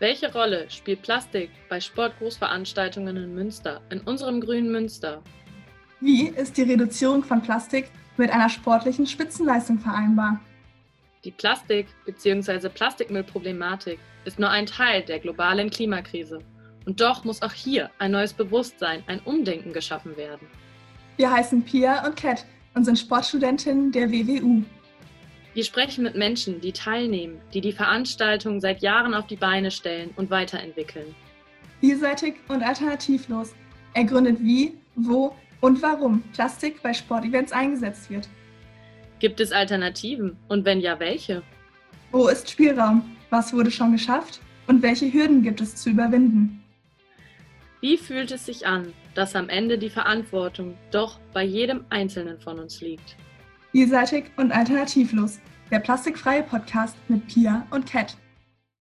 Welche Rolle spielt Plastik bei Sportgroßveranstaltungen in Münster, in unserem grünen Münster? Wie ist die Reduzierung von Plastik mit einer sportlichen Spitzenleistung vereinbar? Die Plastik- bzw. Plastikmüllproblematik ist nur ein Teil der globalen Klimakrise. Und doch muss auch hier ein neues Bewusstsein, ein Umdenken geschaffen werden. Wir heißen Pia und Kat und sind Sportstudentinnen der WWU. Wir sprechen mit Menschen, die teilnehmen, die die Veranstaltung seit Jahren auf die Beine stellen und weiterentwickeln. Vielseitig und alternativlos ergründet wie, wo und warum Plastik bei Sportevents eingesetzt wird. Gibt es Alternativen und wenn ja, welche? Wo ist Spielraum? Was wurde schon geschafft? Und welche Hürden gibt es zu überwinden? Wie fühlt es sich an, dass am Ende die Verantwortung doch bei jedem Einzelnen von uns liegt? Vielseitig und alternativlos. Der plastikfreie Podcast mit Pia und Cat.